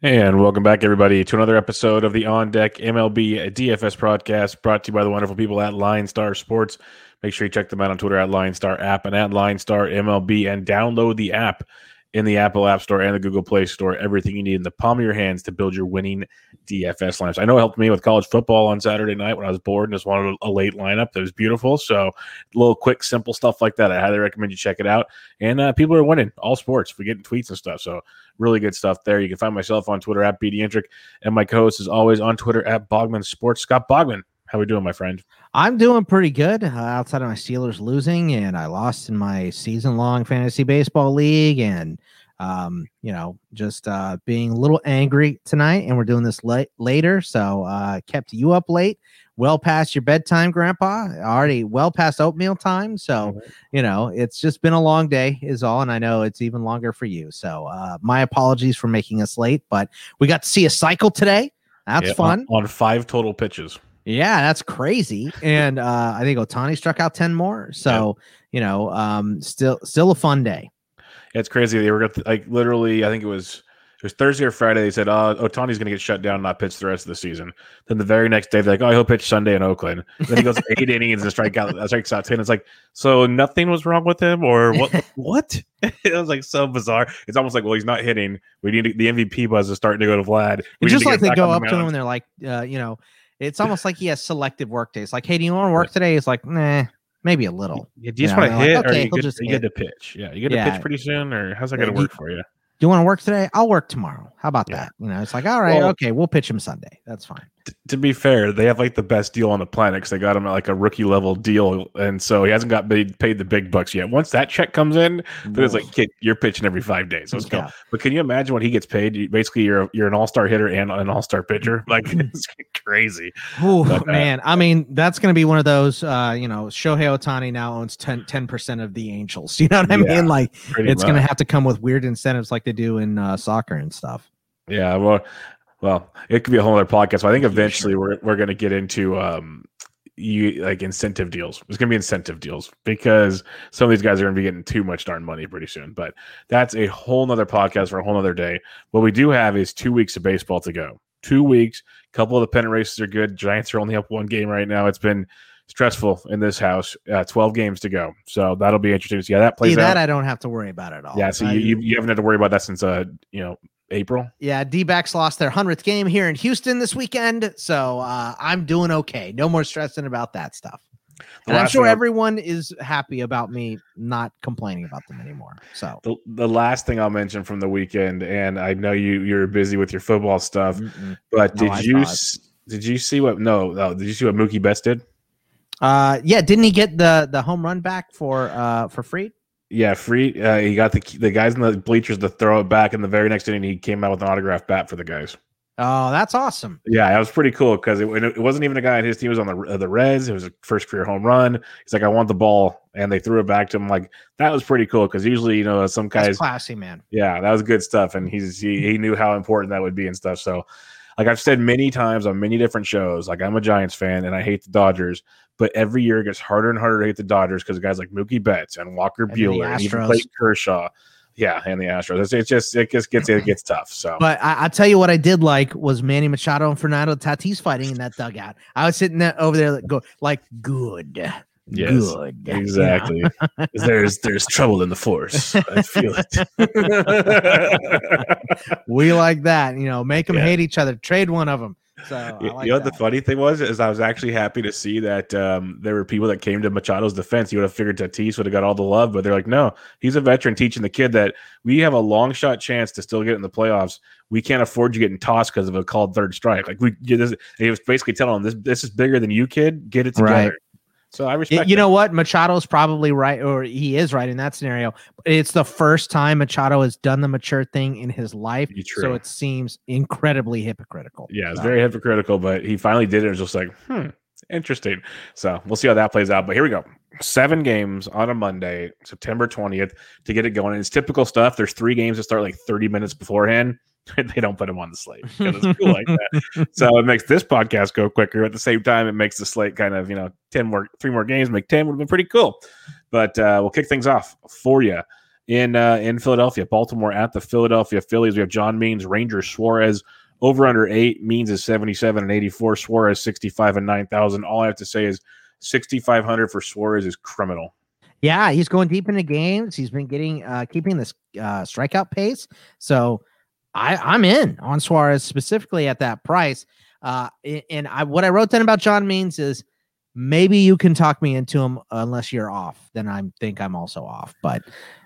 And welcome back, everybody, to another episode of the On Deck MLB DFS podcast brought to you by the wonderful people at Line Star Sports. Make sure you check them out on Twitter at Line Star App and at Line Star MLB and download the app in the Apple App Store and the Google Play Store. Everything you need in the palm of your hands to build your winning DFS lineups. I know it helped me with college football on Saturday night when I was bored and just wanted a late lineup that was beautiful. So, little quick, simple stuff like that. I highly recommend you check it out. And uh, people are winning all sports. We're getting tweets and stuff. So, really good stuff there. You can find myself on Twitter at BDintric, and my co-host is always on Twitter at Bogman Sports. Scott Bogman, how we doing, my friend? I'm doing pretty good uh, outside of my Steelers losing, and I lost in my season-long fantasy baseball league, and um, you know, just uh, being a little angry tonight. And we're doing this late later, so uh, kept you up late, well past your bedtime, Grandpa. Already well past oatmeal time, so you know it's just been a long day, is all. And I know it's even longer for you. So uh, my apologies for making us late, but we got to see a cycle today. That's Yeah, fun. On, on five total pitches. Yeah, that's crazy. And uh, I think Ohtani struck out 10 more. So, you know, um, still still a fun day. It's crazy. They were like literally, I think it was it was Thursday or Friday. They said, "Oh, Ohtani's going to get shut down, and not pitch the rest of the season." Then the very next day, they're like, "Oh, he'll pitch Sunday in Oakland." Then he goes eight innings and strike out, strikes out ten. It's like, so nothing was wrong with him, or what? what? it was like so bizarre. It's almost like, well, he's not hitting. We need to, the MVP buzz is starting to go to Vlad. We just like they go up to him and they're like, uh, you know, it's almost like he has selective work days. Like, hey, do you want to work today? It's like, nah, maybe a little. Yeah, do you just want to hit, like, or okay, you he'll get, just you hit. get to pitch? Yeah, you get to Yeah. pitch pretty soon, or how's that going to you- work for you? Do you want to work today? I'll work tomorrow. How about Yeah. that? You know, it's like, all right, Well- okay, we'll pitch him Sunday. That's fine. T- to be fair, they have like the best deal on the planet because they got him at like a rookie level deal, and so he hasn't got paid, paid the big bucks yet. Once that check comes in, then it's like, kid, you're pitching every five days. Let's go. But can you imagine what he gets paid? You- Basically, you're you're an all star hitter and an all star pitcher. Like it's crazy. Ooh, But, uh, man, I mean, that's going to be one of those, uh, you know, Shohei Ohtani now owns 10, percent of the Angels. You know what I Yeah, mean? Like, it's going to have to come with weird incentives like they do in uh, soccer and stuff. Yeah, well, well, it could be a whole other podcast. But I think eventually we're we're going to get into um, you like incentive deals. It's going to be incentive deals because some of these guys are going to be getting too much darn money pretty soon. But that's a whole nother podcast for a whole nother day. What we do have is two weeks of baseball to go. Two weeks. A couple of the pennant races are good. Giants are only up one game right now. It's been stressful in this house. Uh, Twelve games to go, so that'll be interesting to see how that plays See, out. that I don't have to worry about at all. yeah, so I- you, you you haven't had to worry about that since uh you know April. Yeah, D backs lost their 100th game here in Houston this weekend. So uh, I'm doing okay. No more stressing about that stuff. The And I'm sure everyone is happy about me not complaining about them anymore. So the, the last thing I'll mention from the weekend, and I know you you're busy with your football stuff, mm-mm. but No, did I you s- did you see what? No, no, did you see what Mookie Betts did? uh, yeah, didn't he get the the home run back for uh for free? Yeah, free. Uh, he got the the guys in the bleachers to throw it back, and the very next inning he came out with an autographed bat for the guys. Oh, that's awesome. Yeah, that was pretty cool because it, it wasn't even a guy on his team. It was on the uh, the Reds. It was a first career home run. He's like, I want the ball, and they threw it back to him. Like that was pretty cool because usually, you know, some That's guys classy, man. Yeah, that was good stuff, and he's he, he knew how important that would be and stuff. So, like I've said many times on many different shows, like I'm a Giants fan and I hate the Dodgers, but every year it gets harder and harder to hit the Dodgers because guys like Mookie Betts and Walker And Buehler and even. Clayton Kershaw, yeah, and the Astros. It's, it's just it just gets it gets tough. So But I, I tell you what, I did like was Manny Machado and Fernando Tatis fighting in that dugout. I was sitting there over there, like, go like good, Yes, good, exactly, there's there's trouble in the force. I feel it. We like that, you know. Make them Yeah. hate each other. Trade one of them. So You, like you know what the funny thing was is I was actually happy to see that um, there were people that came to Machado's defense. You would have figured Tatis would have got all the love, but they're like, no, he's a veteran teaching the kid that we have a long shot chance to still get in the playoffs. We can't afford you getting tossed because of a called third strike. Like we, this, he was basically telling him this, this is bigger than you, kid. Get it together. Right. So I respect. You know what? Machado's probably right, or he is right in that scenario. It's the first time Machado has done the mature thing in his life, so it seems incredibly hypocritical. Yeah, it's so. very hypocritical, but he finally did it. It was just like, hmm, interesting. So we'll see how that plays out. But here we go. Seven games on a Monday, September 20th, to get it going. It's typical stuff. There's three games that start like 30 minutes beforehand. they don't put them on the slate because it's cool like that. So it makes this podcast go quicker. At the same time, it makes the slate kind of you know ten more, three more games, make ten would have been pretty cool. But uh, we'll kick things off for you in uh, in Philadelphia, Baltimore at the Philadelphia Phillies. We have John Means, Ranger Suarez. Over under eight Means is seventy seven and eighty four. Suarez sixty five and nine thousand. All I have to say is sixty five hundred for Suarez is criminal. Yeah, he's going deep into games. He's been getting uh keeping this uh strikeout pace. So I, I'm in on Suarez specifically at that price. Uh, and I what I wrote down about John Means is maybe you can talk me into him unless you're off. Then I think I'm also off. But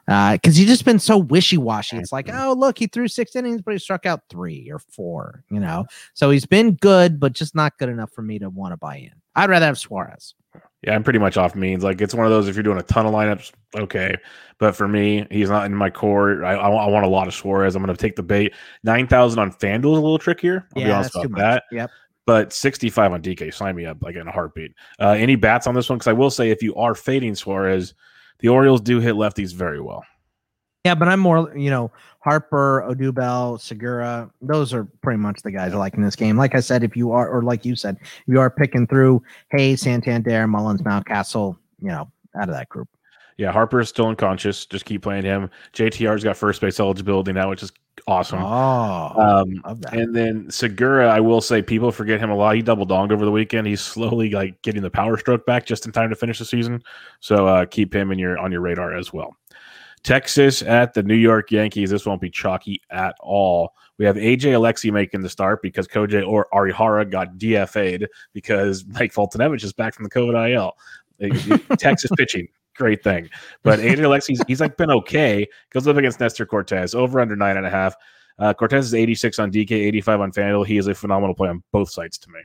uh, because he's just been so wishy washy. It's like, oh look, he threw six innings, but he struck out three or four. You know, so he's been good, but just not good enough for me to want to buy in. I'd rather have Suarez. Yeah, I'm pretty much off means. Like it's one of those if you're doing a ton of lineups, okay. But for me, he's not in my core. I, I, I want a lot of Suarez. I'm going to take the bait. Nine thousand on FanDuel is a little trickier. I'll yeah, be honest about that. Yep. But 65 on DK, sign me up like in a heartbeat. Uh, any bats on this one? Because I will say, if you are fading Suarez, the Orioles do hit lefties very well. Yeah, but I'm more, you know, Harper, Odubel, Segura. Those are pretty much the guys I like in this game. Like I said, if you are, or like you said, if you are picking through Hays, Santander, Mullins, Mountcastle, you know, out of that group. Yeah, Harper is still unconscious. Just keep playing him. JTR's got first base eligibility now, which is awesome. Oh, um, and then Segura, I will say people forget him a lot. He double donged over the weekend. He's slowly like getting the power stroke back just in time to finish the season. So uh, keep him in your on your radar as well. Texas at the New York Yankees. This won't be chalky at all. We have AJ Alexy making the start because Kohei or Arihara got DFA'd because Mike Foltynewicz is back from the COVID IL. Texas pitching, great thing. But AJ Alexy, he's like been okay. Goes up against Nestor Cortes over under nine and a half. Uh, Cortes is 86 on DK, 85 on FanDuel. He is a phenomenal play on both sides to me.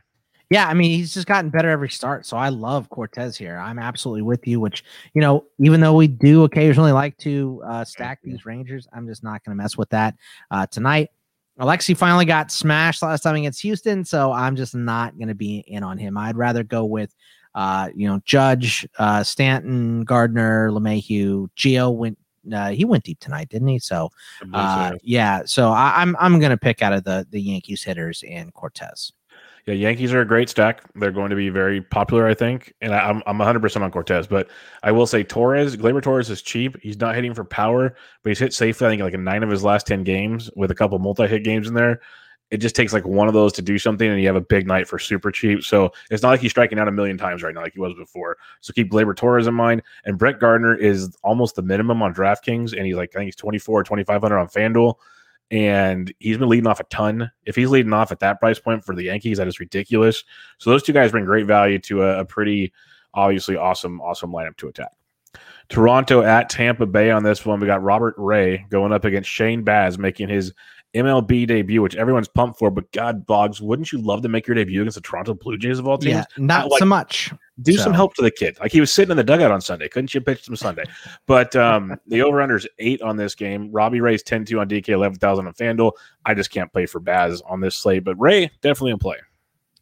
Yeah, I mean, he's just gotten better every start. So I love Cortes here. I'm absolutely with you, which, you know, even though we do occasionally like to uh, stack these Rangers, I'm just not going to mess with that uh, tonight. Alexy finally got smashed last time against Houston, so I'm just not going to be in on him. I'd rather go with, uh, you know, Judge, uh, Stanton, Gardner, LeMahieu, Gio went. Uh, he went deep tonight, didn't he? So, uh, yeah. So I, I'm I'm gonna pick out of the the Yankees hitters and Cortes. Yeah, Yankees are a great stack. They're going to be very popular, I think. And I, am I'm 100% on Cortes, but I will say Torres, Gleyber Torres is cheap. He's not hitting for power, but he's hit safely, I think, like in nine of his last 10 games with a couple multi hit games in there. It just takes like one of those to do something, and you have a big night for super cheap. So it's not like he's striking out a million times right now, like he was before. So keep Gleyber Torres in mind. And Brett Gardner is almost the minimum on DraftKings, and he's like, I think he's 24 or 2,500 on FanDuel and he's been leading off a ton. If he's leading off at that price point for the Yankees, that is ridiculous. So those two guys bring great value to a, a pretty obviously awesome, awesome lineup to attack. Toronto at Tampa Bay on this one. We got Robert Ray going up against Shane Baz making his MLB debut, which everyone's pumped for. But God, Boggs, wouldn't you love to make your debut against the Toronto Blue Jays of all teams? Yeah, not like, so much. Do so. some help to the kid. Like he was sitting in the dugout on Sunday. Couldn't you pitch him Sunday? But um, the over is eight on this game. Robbie Ray's 10 2 on DK, 11,000 on FanDuel. I just can't play for Baz on this slate, but Ray definitely in play.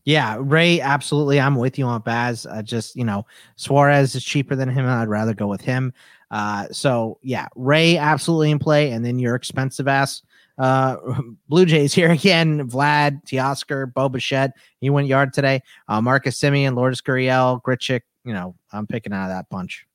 Yeah, Ray, absolutely. I'm with you on Baz. Uh, just, you know, Suarez is cheaper than him. I'd rather go with him. Uh, so, yeah, Ray, absolutely in play. And then your expensive ass uh, Blue Jays here again. Vlad, Teoscar, Bo Bichette. He went yard today. Uh, Marcus Semien, Lourdes Gurriel, Grichuk. You know, I'm picking out of that bunch.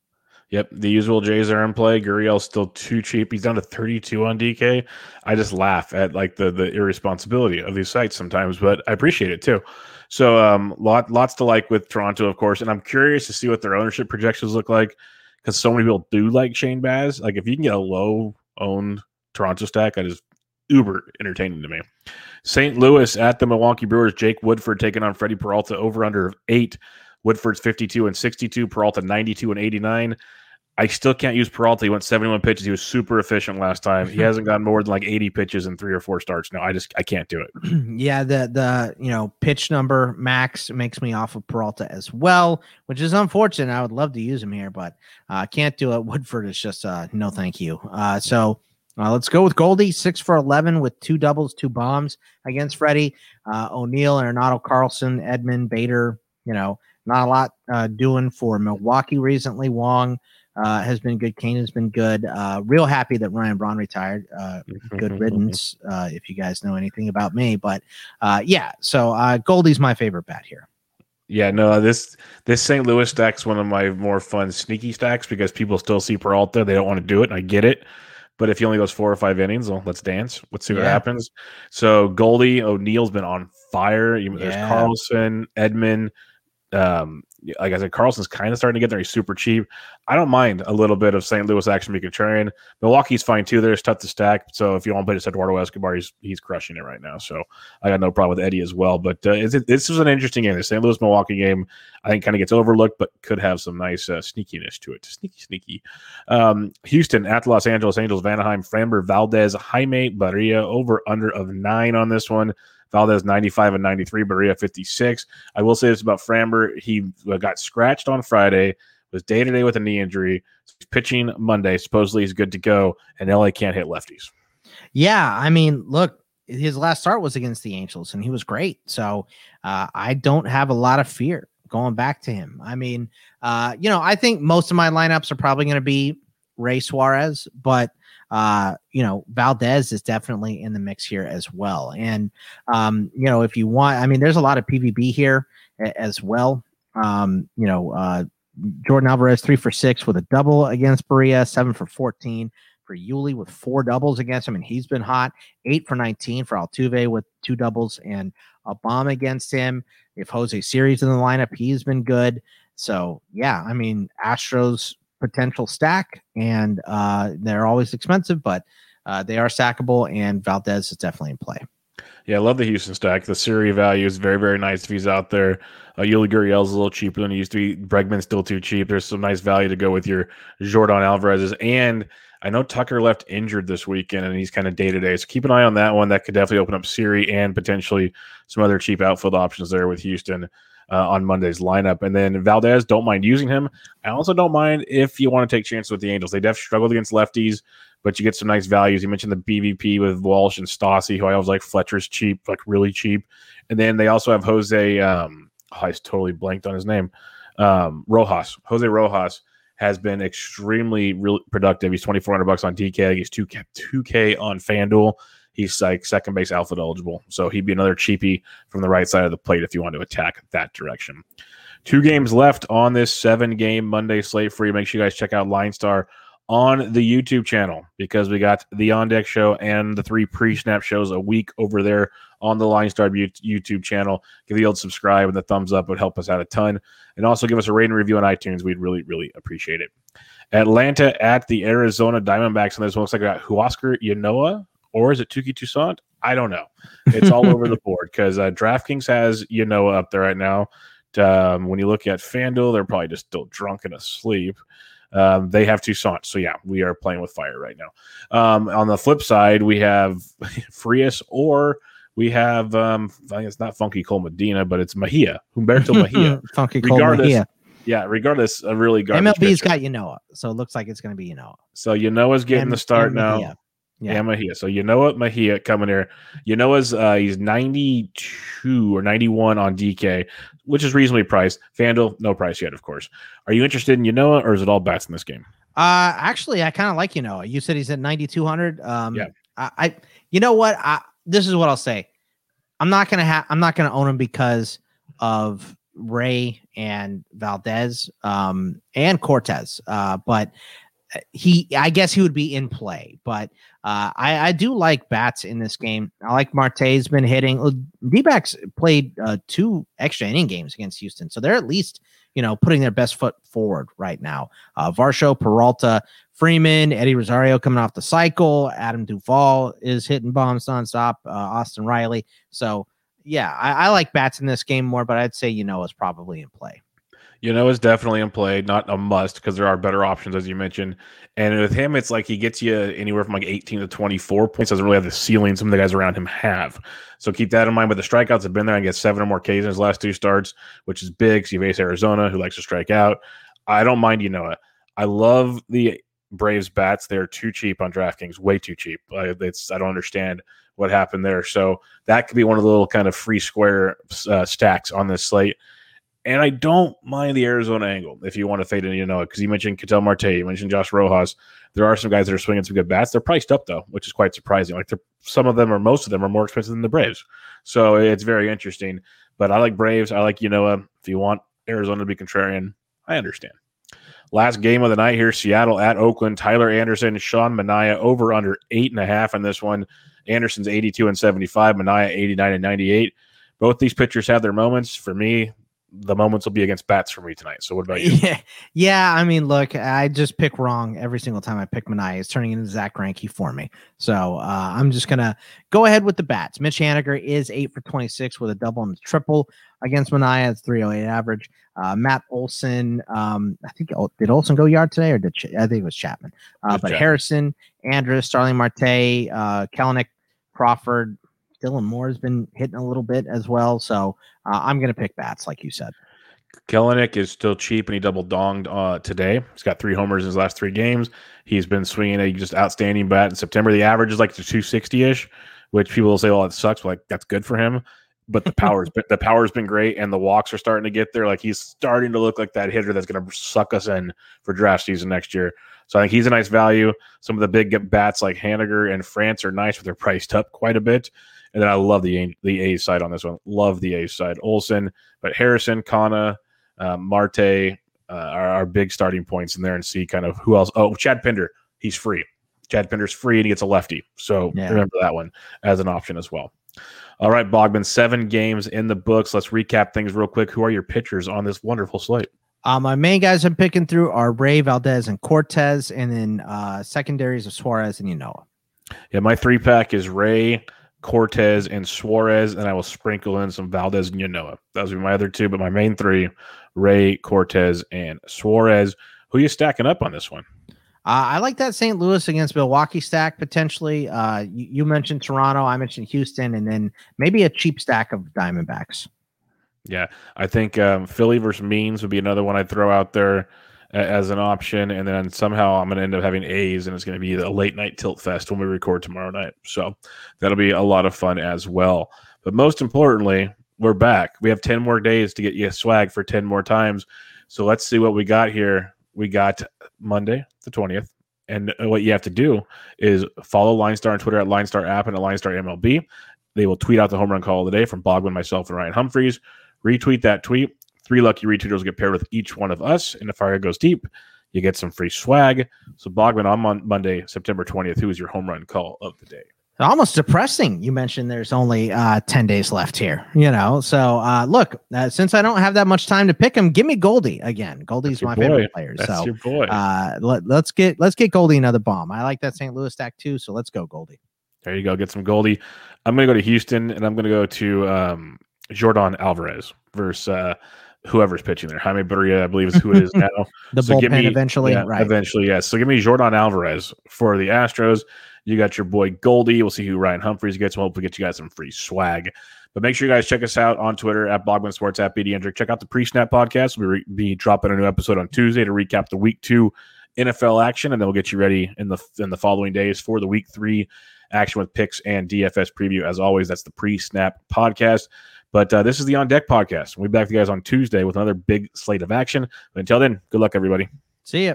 Yep, the usual Jays are in play. Gurriel's still too cheap. He's down to 32 on DK. I just laugh at like the the irresponsibility of these sites sometimes, but I appreciate it too. So um lot lots to like with Toronto, of course, and I'm curious to see what their ownership projections look like because so many people do like Shane Baz. Like if you can get a low owned Toronto stack, I just uber entertaining to me. St. Louis at the Milwaukee Brewers. Jake Woodford taking on Freddie Peralta over under eight. Woodford's 52 and 62, Peralta 92 and 89. I still can't use Peralta. He went 71 pitches. He was super efficient last time. He hasn't gotten more than like 80 pitches in three or four starts. No, I just I can't do it. yeah, the the you know pitch number max makes me off of Peralta as well, which is unfortunate. I would love to use him here, but I uh, can't do it. Woodford is just uh no thank you. Uh, so uh, let's go with Goldie, six for 11 with two doubles, two bombs against Freddie. Uh, O'Neill and Arenado Carlson, Edman, Bader, you know, not a lot uh, doing for Milwaukee recently. Wong uh, has been good. Cain has been good. Uh, real happy that Ryan Braun retired. Uh, good riddance, uh, if you guys know anything about me. But uh, yeah, so uh, Goldie's my favorite bat here. Yeah, no, this this St. Louis stack's one of my more fun sneaky stacks because people still see Peralta. They don't want to do it, and I get it. But if he only goes four or five innings, well, let's dance. Let's see what yeah. happens. So Goldie O'Neill's been on fire. There's yeah. Carlson, Edman, um, like I said, Carlson's kind of starting to get there. He's super cheap. I don't mind a little bit of St. Louis action be contrarian. Milwaukee's fine too. There's tough to stack. So if you want to play just Eduardo Escobar, he's he's crushing it right now. So I got no problem with Eddie as well. But uh, it, this was an interesting game. The St. Louis Milwaukee game, I think, kind of gets overlooked, but could have some nice uh, sneakiness to it. Sneaky, sneaky. Um, Houston at Los Angeles Angels, Vanaheim, Framber, Valdez, Jaime, Barria, over under of nine on this one. Valdez 95 and 93, Barria 56. I will say this about Framber. He got scratched on Friday, was day to day with a knee injury. He's pitching Monday. Supposedly he's good to go, and LA can't hit lefties. Yeah. I mean, look, his last start was against the Angels, and he was great. So uh, I don't have a lot of fear going back to him. I mean, uh, you know, I think most of my lineups are probably going to be Ray Suarez, but uh, you know, Valdez is definitely in the mix here as well. And, um, you know, if you want, I mean, there's a lot of PVB here as well. Um, you know, uh, Jordan Alvarez, three for six with a double against Barria, seven for 14 for Yuli with four doubles against him. And he's been hot, eight for 19 for Altuve with two doubles and a bomb against him. If Jose Siri's in the lineup, he's been good. So, yeah, I mean, Astros potential stack, and uh, they're always expensive, but uh, they are stackable, and Valdez is definitely in play. Yeah, I love the Houston stack. The Siri value is very, very nice if he's out there. Uh, Yuli Gurriel's a little cheaper than he used to be. Bregman's still too cheap. There's some nice value to go with your Jordan Alvarez's. And I know Tucker left injured this weekend and he's kind of day to day. So keep an eye on that one. That could definitely open up Siri and potentially some other cheap outfield options there with Houston uh, on Monday's lineup. And then Valdez, don't mind using him. I also don't mind if you want to take chances with the Angels. They definitely struggled against lefties, but you get some nice values. You mentioned the BVP with Walsh and Stassi, who I always like. Fletcher's cheap, like really cheap. And then they also have Jose. Um, oh, I totally blanked on his name. Um, Rojas. Jose Rojas has been extremely really productive. He's 2400 bucks on DK. He's 2 2K on FanDuel he's like second base alpha eligible. So he'd be another cheapie from the right side of the plate if you want to attack that direction. Two games left on this seven game Monday slate for you. Make sure you guys check out Line Star on the YouTube channel because we got the on deck show and the three pre snap shows a week over there on the Line Star YouTube channel. Give the old subscribe and the thumbs up would help us out a ton. And also give us a rating review on iTunes. We'd really, really appreciate it. Atlanta at the Arizona Diamondbacks. And this looks like I got Huascar Ynoa or is it Touki Toussaint? I don't know. It's all over the board because uh, DraftKings has you know up there right now. Um, when you look at FanDuel, they're probably just still drunk and asleep. Um, they have Toussaint. So, yeah, we are playing with fire right now. Um, on the flip side, we have Frias or we have, um, I think it's not Funky Cole Medina, but it's Mejia, Humberto Mejia. Funky Cole Mejia. Yeah, regardless, a really garbage. MLB's pitcher. got Ynoa, so it looks like it's going to be Ynoa. So Ynoa's getting and, the start now. Yeah. yeah, Mejia. So you know what Mejia coming here. You know as uh, he's 92 or 91 on DK, which is reasonably priced. FanDuel, no price yet, of course. Are you interested in Ynoa or is it all bats in this game? Uh actually I kind of like Ynoa. You said he's at 9200. Um yeah. I, I you know what? I this is what I'll say. I'm not gonna have I'm not gonna own him because of Ray and Valdez um and Cortes. Uh but he I guess he would be in play, but uh, I, I do like bats in this game. I like Marte's been hitting. D backs played uh, two extra inning games against Houston, so they're at least you know putting their best foot forward right now. Uh, Varsho, Peralta, Freeman, Eddie Rosario coming off the cycle. Adam Duvall is hitting bombs nonstop. Uh, Austin Riley. So yeah, I, I like bats in this game more, but I'd say you know is probably in play. You know, is definitely in play, not a must because there are better options as you mentioned. And with him, it's like he gets you anywhere from like 18 to 24 points. Doesn't really have the ceiling some of the guys around him have. So keep that in mind. But the strikeouts have been there. I get seven or more Ks in his last two starts, which is big. So you face Arizona, who likes to strike out. I don't mind Ynoa. I love the Braves bats. They're too cheap on DraftKings, way too cheap. I, it's I don't understand what happened there. So that could be one of the little kind of free square uh, stacks on this slate. And I don't mind the Arizona angle if you want to fade in, you know, because you mentioned Ketel Marte, you mentioned Josh Rojas. There are some guys that are swinging some good bats. They're priced up though, which is quite surprising. Like some of them or most of them are more expensive than the Braves, so it's very interesting. But I like Braves. I like Ynoa. If you want Arizona to be contrarian, I understand. Last game of the night here, Seattle at Oakland. Tyler Anderson, Sean Manaea over under eight and a half in this one. Anderson's 82 and 75, Manaea 89 and 98. Both these pitchers have their moments. For me, the moments will be against bats for me tonight. So what about you? Yeah, yeah. I mean, look, I just pick wrong every single time I pick Manaea. It's turning into Zack Greinke for me. So uh, I'm just gonna go ahead with the bats. Mitch Haniger is eight for 26 with a double and a triple against Manaea. It's 308 average. Uh, Matt Olson, um, I think oh, did Olson go yard today or did Ch- I think it was Chapman? Uh, but Chapman. Harrison, Andrus, Starling Marte, uh, Crawford, Dylan Moore has been hitting a little bit as well. So uh, I'm going to pick bats, like you said. Kelenic is still cheap, and he double donged uh, today. He's got three homers in his last three games. He's been swinging a just outstanding bat in September. The average is like the 260 ish, which people will say, "Well, it sucks." But like that's good for him. But the power's been, the power's been great, and the walks are starting to get there. Like he's starting to look like that hitter that's going to suck us in for draft season next year. So I think he's a nice value. Some of the big bats like Haniger and France are nice, but they're priced up quite a bit. And then I love the the A side on this one. Love the A side. Olson, but Harrison, Canha, uh, Marte uh, are our big starting points in there, and see kind of who else. Oh, Chad Pinder, he's free. Chad Pinder's free, and he gets a lefty. So yeah. remember that one as an option as well. All right, Bogman, seven games in the books. Let's recap things real quick. Who are your pitchers on this wonderful slate? Uh, my main guys I'm picking through are Ray Valdez and Cortes, and then uh, secondaries of Suarez and Ynoa. Yeah, my three pack is Ray, Cortes, and Suarez, and I will sprinkle in some Valdez and Ynoa. Those would be my other two, but my main three: Ray, Cortes, and Suarez. Who are you stacking up on this one? Uh, I like that St. Louis against Milwaukee stack potentially. Uh, you, you, mentioned Toronto, I mentioned Houston, and then maybe a cheap stack of Diamondbacks. Yeah, I think um, Philly versus Means would be another one I'd throw out there as an option, and then somehow I'm going to end up having A's, and it's going to be a late night tilt fest when we record tomorrow night. So that'll be a lot of fun as well. But most importantly, we're back. We have ten more days to get you swag for ten more times. So let's see what we got here. We got Monday the twentieth, and what you have to do is follow LineStar on Twitter at LineStar app and at LineStar MLB. They will tweet out the home run call of the day from Bogman, myself, and Ryan Humphreys. Retweet that tweet Three lucky retweeters get paired with each one of us. And if fire goes deep, you get some free swag. So Bogman, on mon- Monday, September 20th, who is your home run call of the day? Almost depressing. You mentioned there's only uh, 10 days left here, you know. So uh, look, uh, since I don't have that much time to pick him, give me Goldie again. Goldie's my boy. favorite player. That's so your boy. Uh, let, us get let's get Goldie another bomb. I like that St. Louis stack too. So let's go, Goldie. There you go. Get some Goldie. I'm gonna go to Houston and I'm gonna go to um, Yordan Alvarez versus uh, whoever's pitching there. Jaime Barria, I believe, is who it is now. the so bullpen me, eventually, yeah, right? Eventually, yes. So give me Jordan Alvarez for the Astros. You got your boy Goldie. We'll see who Ryan Humphreys gets. We'll hopefully get you guys some free swag. But make sure you guys check us out on Twitter at Bogman Sports at BD Hendrick. Check out the pre-snap podcast. We'll re- be dropping a new episode on Tuesday to recap the week two NFL action, and then we'll get you ready in the in the following days for the week three action with picks and DFS preview. As always, that's the pre-snap podcast. But uh, this is the On Deck podcast. We'll be back to you guys on Tuesday with another big slate of action. But until then, good luck, everybody. See ya.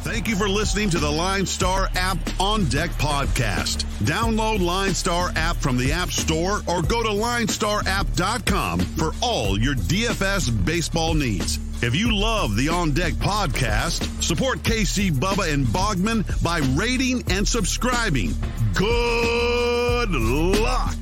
Thank you for listening to the Line Star app on Deck podcast. Download Line Star app from the App Store or go to linestarapp.com for all your DFS baseball needs. If you love the On Deck podcast, support KC Bubba and Bogman by rating and subscribing. Good luck.